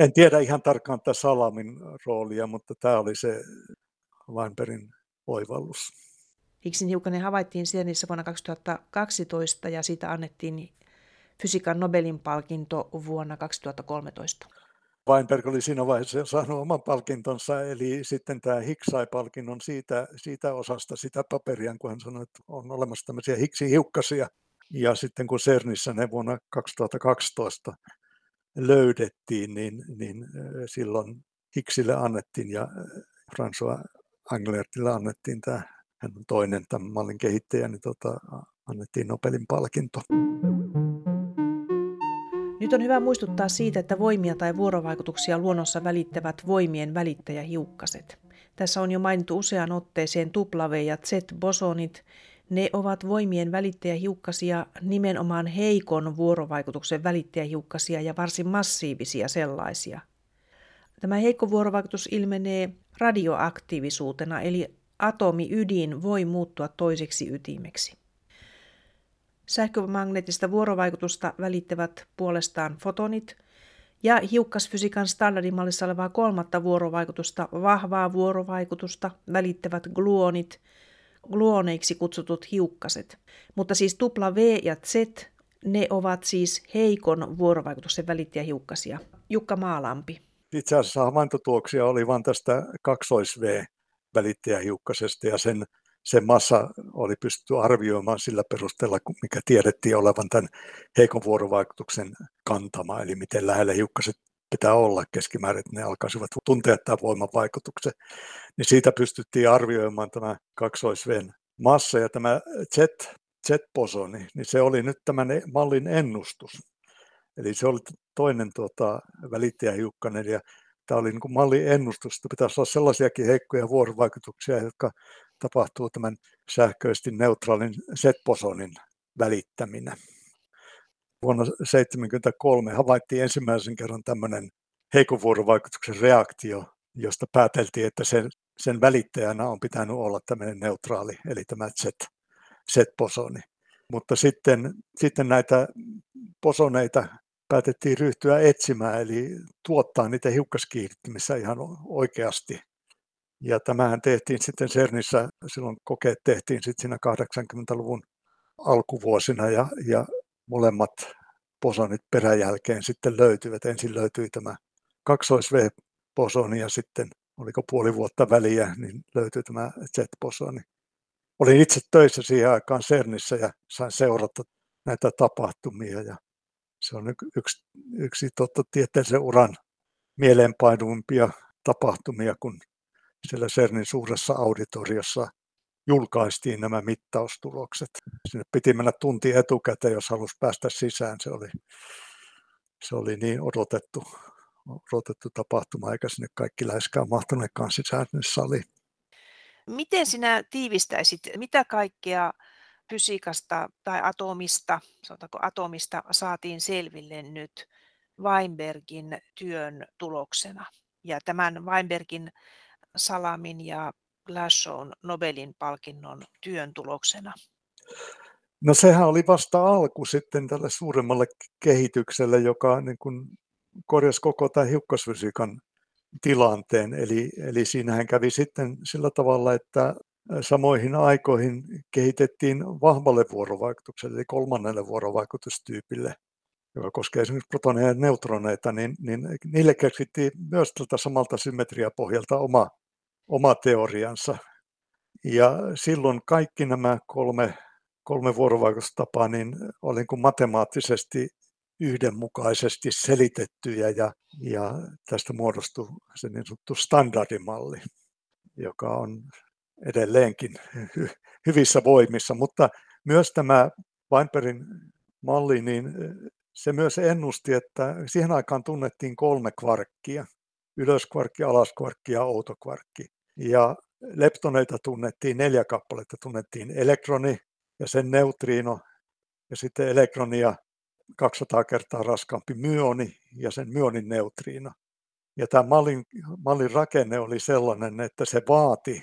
En tiedä ihan tarkkaan tätä Salamin roolia, mutta tämä oli se Weinbergin oivallus. Higgsin hiukkanen havaittiin CERNissä vuonna 2012 ja siitä annettiin fysiikan Nobelin palkinto vuonna 2013. Weinberg oli siinä vaiheessa saanut oman palkintonsa, eli sitten tämä Higgs sai palkinnon siitä, siitä osasta sitä paperia, kun hän sanoi, että on olemassa tämmöisiä Higgsin hiukkasia. Ja sitten kun CERNissä ne vuonna 2012 löydettiin, niin, niin silloin Higgsille annettiin ja François Anglertille annettiin tämä, hän on toinen tämän mallin kehittäjä, niin tota, annettiin Nobelin palkinto. Nyt on hyvä muistuttaa siitä, että voimia tai vuorovaikutuksia luonnossa välittävät voimien välittäjähiukkaset. Tässä on jo mainittu useaan otteeseen W- ja Z-bosonit. Ne ovat voimien välittäjähiukkasia, nimenomaan heikon vuorovaikutuksen välittäjähiukkasia ja varsin massiivisia sellaisia. Tämä heikko vuorovaikutus ilmenee radioaktiivisuutena, eli atomiydin voi muuttua toiseksi ytimeksi. Sähkömagneettista vuorovaikutusta välittävät puolestaan fotonit ja hiukkasfysiikan standardimallissa olevaa kolmatta vuorovaikutusta, vahvaa vuorovaikutusta, välittävät gluonit, gluoneiksi kutsutut hiukkaset. Mutta siis V ja Z, ne ovat siis heikon vuorovaikutuksen välittäjähiukkasia. Jukka Maalampi. Itse asiassa havaintotuoksia oli vain tästä kaksois-V välittäjähiukkasesta ja sen sen massa oli pystytty arvioimaan sillä perusteella, mikä tiedettiin olevan tämän heikon vuorovaikutuksen kantama, eli miten lähellä hiukkaset pitää olla keskimäärin, että ne alkaisivat tuntea tämän voimavaikutuksen. Niin siitä pystyttiin arvioimaan tämä kaksoisven massa ja tämä Z, Z-posoni, niin se oli nyt tämän mallin ennustus. Eli se oli toinen tuota, välittäjähiukkanen ja tämä oli niin kuin mallin ennustus, että pitäisi olla sellaisiakin heikkoja vuorovaikutuksia, jotka tapahtuu tämän sähköisesti neutraalin Z-bosonin välittäminen. Vuonna 1973 havaittiin ensimmäisen kerran tämmöinen heikon vuorovaikutuksen reaktio, josta pääteltiin, että sen, sen välittäjänä on pitänyt olla tämmöinen neutraali, eli tämä Z, Z-bosoni. Mutta sitten, sitten näitä bosoneita päätettiin ryhtyä etsimään, eli tuottaa niitä hiukkaskiihdyttimissä ihan oikeasti. Ja tämähän tehtiin sitten CERNissä, silloin kokeet tehtiin sitten siinä 80-luvun alkuvuosina ja, ja molemmat posonit peräjälkeen sitten löytyivät. Ensin löytyi tämä kaksois-V-posoni ja sitten oliko puoli vuotta väliä, niin löytyi tämä Z-posoni. Olin itse töissä siihen aikaan CERNissä ja sain seurata näitä tapahtumia ja se on yksi, yksi totta tieteellisen uran mieleenpainuimpia tapahtumia, kun siellä CERNin suuressa auditoriossa julkaistiin nämä mittaustulokset. Sinne piti mennä tunti etukäteen, jos halusi päästä sisään. Se oli, se oli niin odotettu, odotettu tapahtuma, eikä sinne kaikki läheskään mahtuneetkaan sisään saliin. Miten sinä tiivistäisit, mitä kaikkea fysiikasta tai atomista, sanotaanko atomista, saatiin selville nyt Weinbergin työn tuloksena? Ja tämän Weinbergin Salamin ja Glasgown Nobelin palkinnon työn tuloksena? No sehän oli vasta alku sitten tälle suuremmalle kehitykselle, joka niin kuin korjasi koko tämän hiukkasfysiikan tilanteen. Eli, eli siinähän kävi sitten sillä tavalla, että samoihin aikoihin kehitettiin vahvalle vuorovaikutukselle, eli kolmannelle vuorovaikutustyypille, joka koskee esimerkiksi protoneja ja neutroneita, niin, niin niille keksittiin myös tältä samalta symmetriapohjalta oma oma teoriansa. Ja silloin kaikki nämä kolme, kolme vuorovaikutustapaa niin oli niin matemaattisesti yhdenmukaisesti selitettyjä ja, ja tästä muodostui se niin sanottu standardimalli, joka on edelleenkin hy, hyvissä voimissa, mutta myös tämä Weinbergin malli, niin se myös ennusti, että siihen aikaan tunnettiin kolme kvarkkia, ylöskvarkki, alaskvarkki ja outokvarkki. Ja leptoneita tunnettiin neljä kappaletta, tunnettiin elektroni ja sen neutriino ja sitten elektronia 200 kertaa raskaampi myoni ja sen myonin neutriino. Ja tämä mallin, mallin rakenne oli sellainen, että se vaati,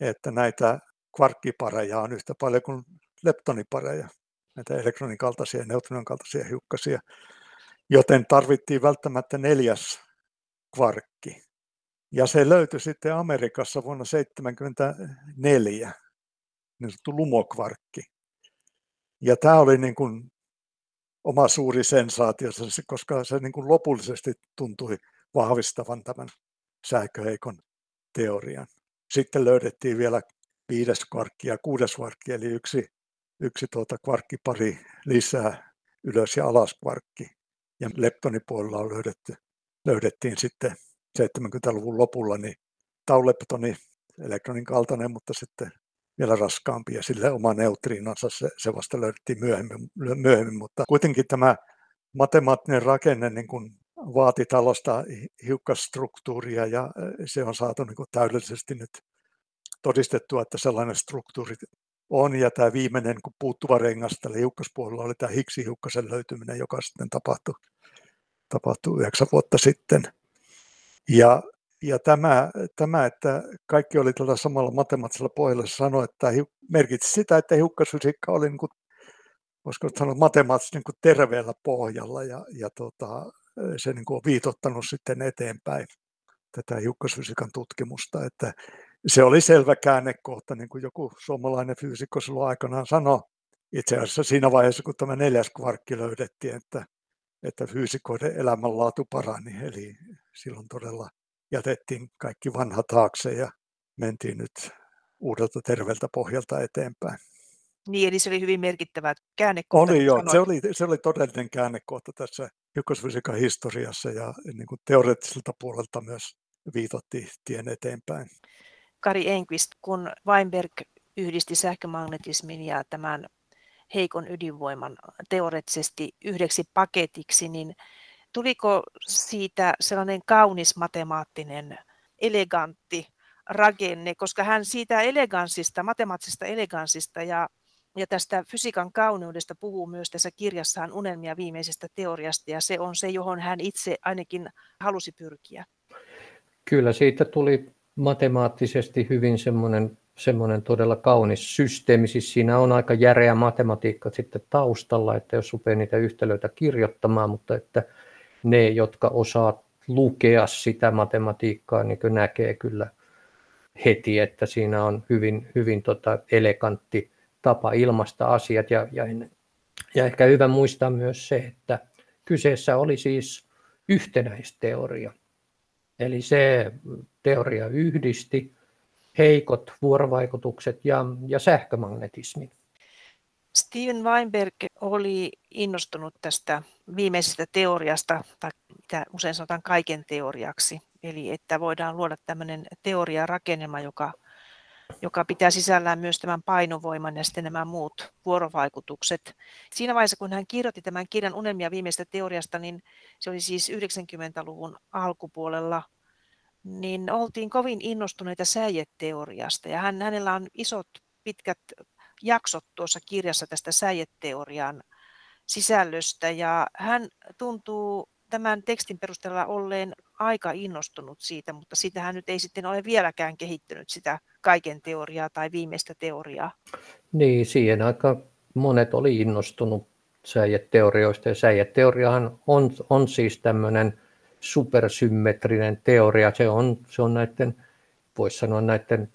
että näitä kvarkkipareja on yhtä paljon kuin leptonipareja, näitä elektronin kaltaisia ja neutrinon kaltaisia hiukkasia, joten tarvittiin välttämättä neljäs kvarkki. Ja se löytyi sitten Amerikassa vuonna 1974, niin sanottu lumokvarkki. Ja tämä oli niin kuin oma suuri sensaatio, koska se niin kuin lopullisesti tuntui vahvistavan tämän sähköheikon teorian. Sitten löydettiin vielä viides kvarkki ja kuudes kvarkki, eli yksi, yksi tuota kvarkkipari lisää ylös- ja alaskvarkki. Ja leptonipuolella on löydetty, löydettiin sitten 70-luvun lopulla, niin tauleptoni elektronin kaltainen, mutta sitten vielä raskaampi ja sille oma neutriinonsa, se, se vasta löydettiin myöhemmin, myöhemmin, mutta kuitenkin tämä matemaattinen rakenne niin kuin vaati tällaista hiukkasstruktuuria ja se on saatu niin kuin täydellisesti nyt todistettua, että sellainen struktuuri on. Ja tämä viimeinen niin puuttuva rengas tällä hiukkaspuolella oli tämä Higgs-hiukkasen löytyminen, joka sitten tapahtui, tapahtui yhdeksän vuotta sitten. Ja, ja tämä, tämä, että kaikki oli tällä samalla matemaattisella pohjalla, sanoi, että merkitsi sitä, että hiukkasfysiikka oli niin kuin, voisiko sanoa matemaattisesti niin terveellä pohjalla ja, ja tota, se niin kuin on viitottanut sitten eteenpäin tätä hiukkasfysiikan tutkimusta, että se oli selvä käännekohta, niin kuin joku suomalainen fyysikko silloin aikanaan sanoi, itse asiassa siinä vaiheessa, kun tämä neljäs kvarkki löydettiin, että, että fyysikoiden elämänlaatu parani, eli silloin todella jätettiin kaikki vanha taakse ja mentiin nyt uudelta terveeltä pohjalta eteenpäin. Niin, eli se oli hyvin merkittävä käännekohta. Oli joo, se oli, se oli todellinen käännekohta tässä hiukkasfysiikan historiassa ja niin kuin teoreettiselta puolelta myös viitotti tien eteenpäin. Kari Enqvist, kun Weinberg yhdisti sähkömagnetismin ja tämän heikon ydinvoiman teoreettisesti yhdeksi paketiksi, niin tuliko siitä sellainen kaunis matemaattinen, elegantti rakenne, koska hän siitä eleganssista, matemaattisesta eleganssista ja, ja tästä fysiikan kauneudesta puhuu myös tässä kirjassaan Unelmia viimeisestä teoriasta, ja se on se, johon hän itse ainakin halusi pyrkiä. Kyllä siitä tuli matemaattisesti hyvin semmoinen, semmoinen todella kaunis systeemi. Siis siinä on aika järeä matematiikka sitten taustalla, että jos rupeaa niitä yhtälöitä kirjoittamaan, mutta että ne, jotka osaa lukea sitä matematiikkaa, niin näkee kyllä heti, että siinä on hyvin, hyvin tota elegantti tapa ilmaista asiat. Ja, ja, ja ehkä hyvä muistaa myös se, että kyseessä oli siis yhtenäisteoria. Eli se teoria yhdisti heikot vuorovaikutukset ja, ja sähkömagnetismin. Steven Weinberg oli innostunut tästä viimeisestä teoriasta, tai mitä usein sanotaan kaiken teoriaksi, eli että voidaan luoda tämmöinen teoriarakennelma, joka, joka pitää sisällään myös tämän painovoiman ja sitten nämä muut vuorovaikutukset. Siinä vaiheessa, kun hän kirjoitti tämän kirjan Unelmia viimeistä teoriasta, niin se oli siis 90-luvun alkupuolella, niin oltiin kovin innostuneita säijeteoriasta ja hän, hänellä on isot pitkät jaksot tuossa kirjassa tästä säijeteorian sisällöstä ja hän tuntuu tämän tekstin perusteella olleen aika innostunut siitä, mutta sitähän nyt ei sitten ole vieläkään kehittynyt sitä kaiken teoriaa tai viimeistä teoriaa. Niin, siihen aika monet oli innostunut säijeteorioista ja säijeteoriahan on, on siis tämmöinen supersymmetrinen teoria. Se on, se on näiden, voisi sanoa näiden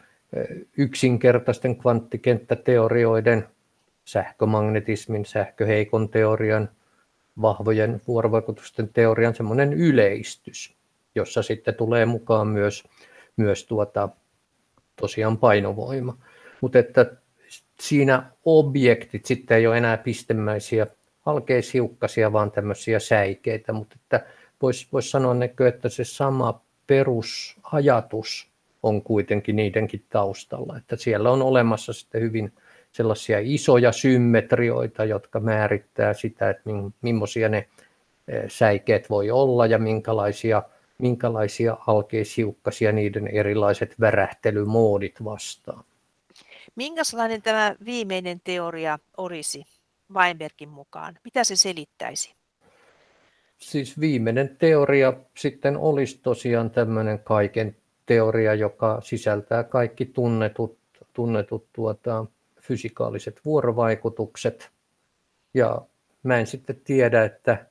yksinkertaisten kvanttikenttäteorioiden, sähkömagnetismin, sähköheikon teorian, vahvojen vuorovaikutusten teorian semmoinen yleistys, jossa sitten tulee mukaan myös, myös tuota, tosiaan painovoima. Mutta että siinä objektit sitten ei ole enää pistemäisiä alkeishiukkasia, vaan tämmöisiä säikeitä, mutta että voisi vois sanoa, että se sama perusajatus on kuitenkin niidenkin taustalla. Että siellä on olemassa sitten hyvin sellaisia isoja symmetrioita, jotka määrittää sitä, että millaisia ne eh, säikeet voi olla ja minkälaisia, minkälaisia alkeishiukkasia niiden erilaiset värähtelymoodit vastaa. Minkälainen tämä viimeinen teoria olisi Weinbergin mukaan? Mitä se selittäisi? Siis viimeinen teoria sitten olisi tosiaan tämmöinen kaiken teoria, joka sisältää kaikki tunnetut, tunnetut tuota, fysikaaliset vuorovaikutukset. Ja mä en sitten tiedä, että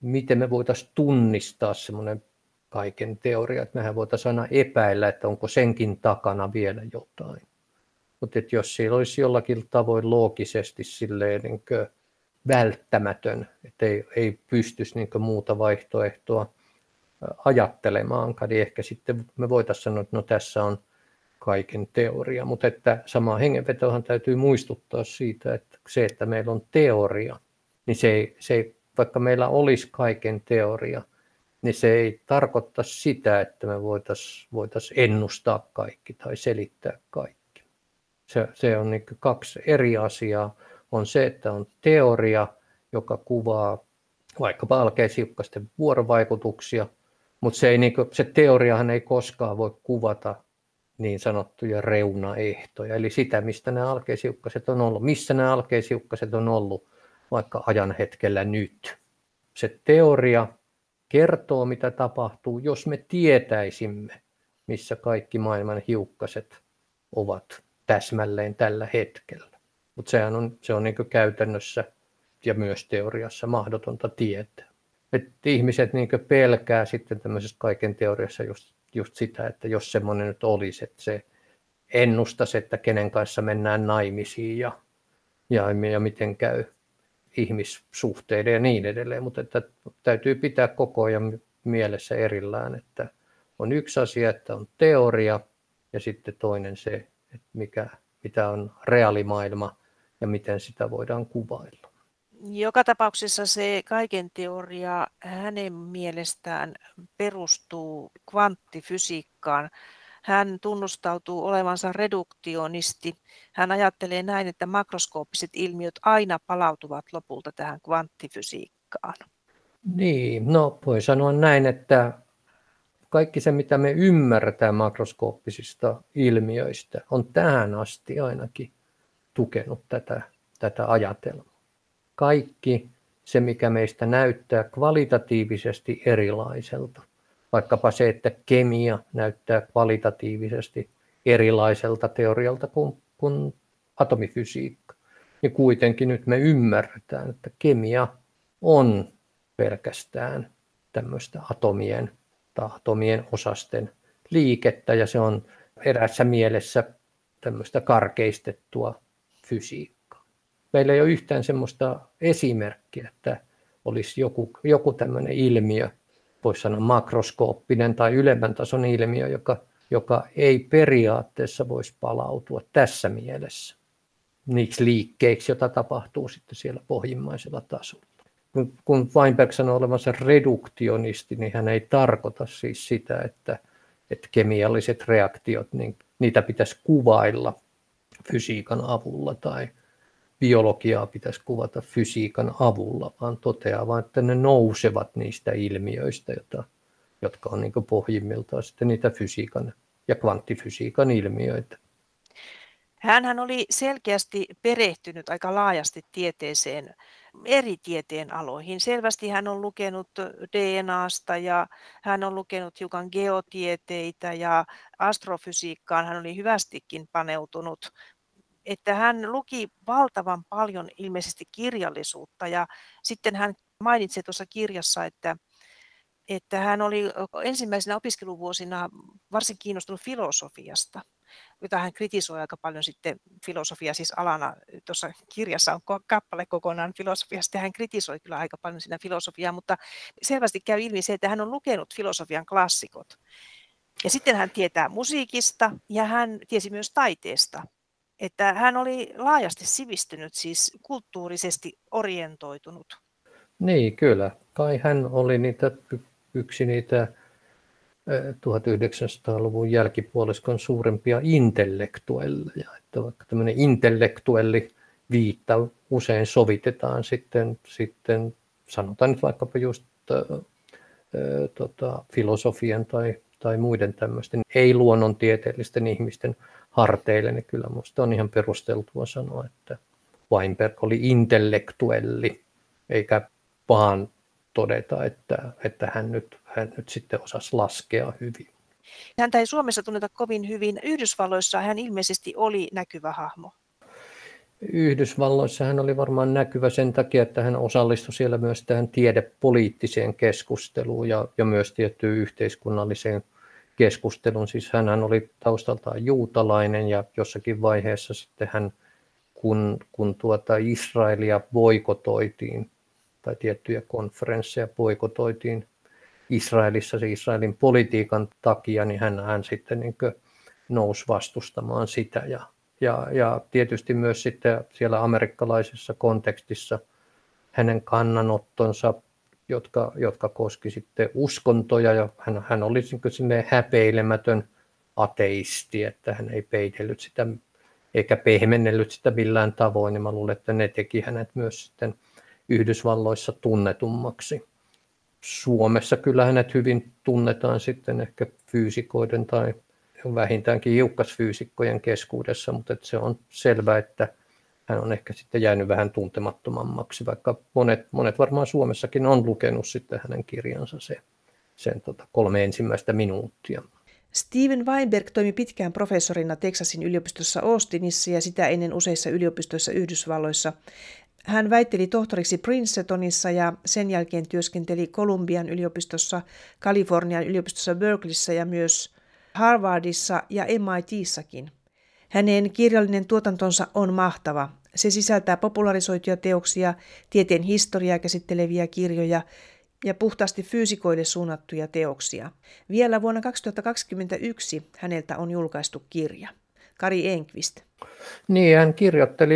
miten me voitaisiin tunnistaa semmoinen kaiken teoria, että mehän voitaisiin aina epäillä, että onko senkin takana vielä jotain. Mutta jos siellä olisi jollakin tavoin loogisesti silleen niin välttämätön, että ei, ei pystyisi niin muuta vaihtoehtoa ajattelemaankaan, niin ehkä sitten me voitaisiin sanoa, että no tässä on kaiken teoria, mutta että samaa hengenvetohan täytyy muistuttaa siitä, että se, että meillä on teoria, niin se ei, se ei, vaikka meillä olisi kaiken teoria, niin se ei tarkoita sitä, että me voitaisiin voitais ennustaa kaikki tai selittää kaikki. Se, se on niin kaksi eri asiaa. On se, että on teoria, joka kuvaa vaikkapa alkeishiukkasten vuorovaikutuksia, mutta se, ei, niin kuin, se teoriahan ei koskaan voi kuvata niin sanottuja reunaehtoja, eli sitä, mistä nämä alkeishiukkaset on ollut, missä nämä alkeishiukkaset on ollut vaikka ajan hetkellä nyt. Se teoria kertoo, mitä tapahtuu, jos me tietäisimme, missä kaikki maailman hiukkaset ovat täsmälleen tällä hetkellä. Mutta sehän on, se on niin käytännössä ja myös teoriassa mahdotonta tietää. Et ihmiset niin pelkää sitten tämmöisessä kaiken teoriassa just, just sitä, että jos semmoinen nyt olisi, että se ennustaisi, että kenen kanssa mennään naimisiin ja, ja, ja miten käy ihmissuhteiden ja niin edelleen, mutta että täytyy pitää koko ajan mielessä erillään, että on yksi asia, että on teoria ja sitten toinen se, että mikä, mitä on reaalimaailma ja miten sitä voidaan kuvailla. Joka tapauksessa se kaiken teoria hänen mielestään perustuu kvanttifysiikkaan. Hän tunnustautuu olevansa reduktionisti. Hän ajattelee näin, että makroskooppiset ilmiöt aina palautuvat lopulta tähän kvanttifysiikkaan. Niin, no voi sanoa näin, että kaikki se, mitä me ymmärretään makroskooppisista ilmiöistä, on tähän asti ainakin tukenut tätä, tätä ajatelmaa. Kaikki se, mikä meistä näyttää kvalitatiivisesti erilaiselta, vaikkapa se, että kemia näyttää kvalitatiivisesti erilaiselta teorialta kuin, kuin atomifysiikka, niin kuitenkin nyt me ymmärretään, että kemia on pelkästään tämmöistä atomien tai atomien osasten liikettä ja se on erässä mielessä tämmöistä karkeistettua fysiikkaa. Meillä ei ole yhtään semmoista esimerkkiä, että olisi joku, joku tämmöinen ilmiö, voisi sanoa makroskooppinen tai ylemmän tason ilmiö, joka, joka ei periaatteessa voisi palautua tässä mielessä niiksi liikkeiksi, joita tapahtuu sitten siellä pohjimmaisella tasolla. Kun, kun Weinberg sanoo olevansa reduktionisti, niin hän ei tarkoita siis sitä, että, että kemialliset reaktiot, niin niitä pitäisi kuvailla fysiikan avulla tai biologiaa pitäisi kuvata fysiikan avulla, vaan toteaa vain, että ne nousevat niistä ilmiöistä, jota, jotka on niin pohjimmiltaan sitten niitä fysiikan ja kvanttifysiikan ilmiöitä. Hän oli selkeästi perehtynyt aika laajasti tieteeseen, eri tieteen aloihin. Selvästi hän on lukenut DNAsta ja hän on lukenut hiukan geotieteitä ja astrofysiikkaan hän oli hyvästikin paneutunut että hän luki valtavan paljon ilmeisesti kirjallisuutta ja sitten hän mainitsi tuossa kirjassa, että, että hän oli ensimmäisenä opiskeluvuosina varsin kiinnostunut filosofiasta, jota hän kritisoi aika paljon sitten filosofia siis alana. Tuossa kirjassa on kappale kokonaan filosofiasta ja hän kritisoi kyllä aika paljon siinä filosofiaa, mutta selvästi käy ilmi se, että hän on lukenut filosofian klassikot. Ja sitten hän tietää musiikista ja hän tiesi myös taiteesta että hän oli laajasti sivistynyt, siis kulttuurisesti orientoitunut. Niin, kyllä. Kai hän oli niitä, yksi niitä 1900-luvun jälkipuoliskon suurempia intellektuelleja. Että vaikka tämmöinen intellektuelli viitta usein sovitetaan sitten, sitten sanotaan nyt vaikkapa just äh, tota, filosofian tai, tai muiden tämmöisten ei-luonnontieteellisten ihmisten harteille, niin kyllä minusta on ihan perusteltua sanoa, että Weinberg oli intellektuelli, eikä vaan todeta, että, että hän, nyt, hän nyt sitten osasi laskea hyvin. Häntä ei Suomessa tunneta kovin hyvin. Yhdysvalloissa hän ilmeisesti oli näkyvä hahmo. Yhdysvalloissa hän oli varmaan näkyvä sen takia, että hän osallistui siellä myös tähän tiedepoliittiseen keskusteluun ja, ja myös tiettyyn yhteiskunnalliseen keskustelun. Siis hän oli taustaltaan juutalainen ja jossakin vaiheessa sitten hän, kun, kun tuota Israelia boikotoitiin tai tiettyjä konferensseja boikotoitiin Israelissa se Israelin politiikan takia, niin hän, hän sitten niin nousi vastustamaan sitä. Ja, ja, ja tietysti myös sitten siellä amerikkalaisessa kontekstissa hänen kannanottonsa jotka, jotka koski sitten uskontoja ja hän, hän oli niin häpeilemätön ateisti, että hän ei peitellyt sitä eikä pehmennellyt sitä millään tavoin, niin mä luulen, että ne teki hänet myös sitten Yhdysvalloissa tunnetummaksi. Suomessa kyllä hänet hyvin tunnetaan sitten ehkä fyysikoiden tai vähintäänkin hiukkasfyysikkojen keskuudessa, mutta että se on selvää, että hän on ehkä sitten jäänyt vähän tuntemattomammaksi, vaikka monet, monet varmaan Suomessakin on lukenut sitten hänen kirjansa se, sen tota kolme ensimmäistä minuuttia. Steven Weinberg toimi pitkään professorina Texasin yliopistossa Austinissa ja sitä ennen useissa yliopistoissa Yhdysvalloissa. Hän väitteli tohtoriksi Princetonissa ja sen jälkeen työskenteli Kolumbian yliopistossa, Kalifornian yliopistossa Berkeleyssä ja myös Harvardissa ja MITissakin. Hänen kirjallinen tuotantonsa on mahtava. Se sisältää popularisoituja teoksia, tieteen historiaa käsitteleviä kirjoja ja puhtaasti fyysikoille suunnattuja teoksia. Vielä vuonna 2021 häneltä on julkaistu kirja. Kari Enqvist. Niin, hän kirjoitteli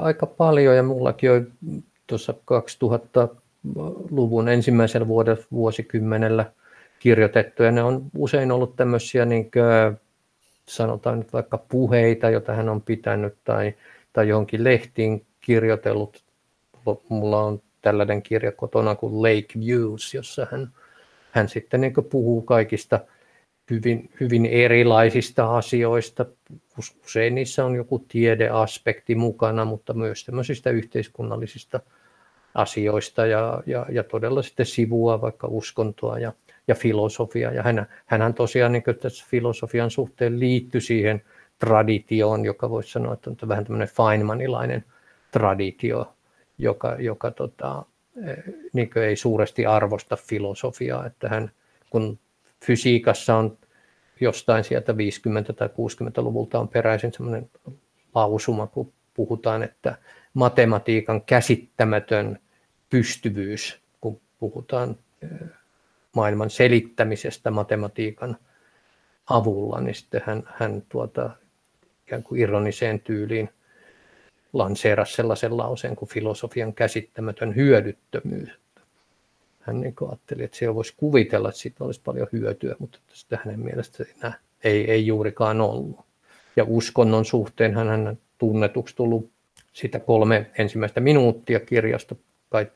aika paljon ja mullakin on tuossa 2000-luvun ensimmäisellä vuosikymmenellä kirjoitettu ja ne on usein ollut tämmöisiä niin kuin, sanotaan nyt vaikka puheita, joita hän on pitänyt tai, tai johonkin lehtiin kirjoitellut. Mulla on tällainen kirja kotona kuin Lake Views, jossa hän, hän sitten niin puhuu kaikista hyvin, hyvin erilaisista asioista. Usein niissä on joku tiedeaspekti mukana, mutta myös tämmöisistä yhteiskunnallisista asioista ja, ja, ja todella sitten sivua vaikka uskontoa ja, ja filosofiaa. Ja hän, hänhän tosiaan niin tässä filosofian suhteen liittyi siihen traditioon, joka voisi sanoa, että on vähän tämmöinen Feynmanilainen traditio, joka, joka tota, eh, niin ei suuresti arvosta filosofiaa, että hän, kun fysiikassa on jostain sieltä 50- tai 60-luvulta on peräisin semmoinen lausuma, kun puhutaan, että matematiikan käsittämätön pystyvyys, kun puhutaan maailman selittämisestä matematiikan avulla, niin sitten hän, hän tuota, ikään kuin ironiseen tyyliin lanseerasi sellaisen lauseen kuin filosofian käsittämätön hyödyttömyys. Hän niin ajatteli, että se voisi kuvitella, että siitä olisi paljon hyötyä, mutta sitä hänen mielestä ei, ei juurikaan ollut. Ja uskonnon suhteen hän, hän tunnetuksi tullut sitä kolme ensimmäistä minuuttia kirjasta kai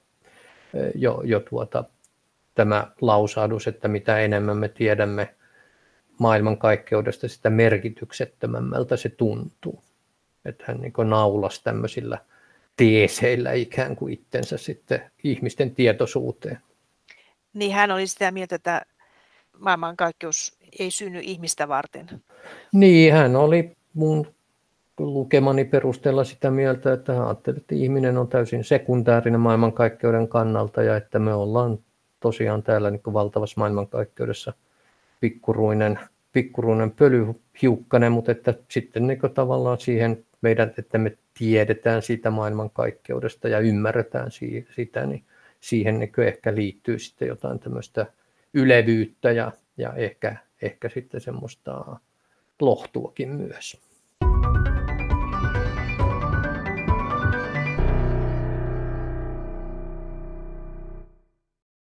jo, jo tuota, tämä lausahdus, että mitä enemmän me tiedämme maailmankaikkeudesta, sitä merkityksettömämmältä se tuntuu. Että hän niin naulas tämmöisillä teeseillä ikään kuin itsensä sitten ihmisten tietoisuuteen. Niin hän oli sitä mieltä, että maailmankaikkeus ei synny ihmistä varten. Niin, hän oli mun lukemani perusteella sitä mieltä, että hän ajatteli, että ihminen on täysin sekundaarinen maailmankaikkeuden kannalta ja että me ollaan tosiaan täällä niin valtavassa maailmankaikkeudessa pikkuruinen, pikkuruinen pölyhiukkanen, mutta että sitten niin tavallaan siihen meidän, että me tiedetään siitä maailmankaikkeudesta ja ymmärretään sitä, niin siihen niin ehkä liittyy sitten jotain tämmöistä ylevyyttä ja, ja ehkä, ehkä sitten semmoista lohtuakin myös.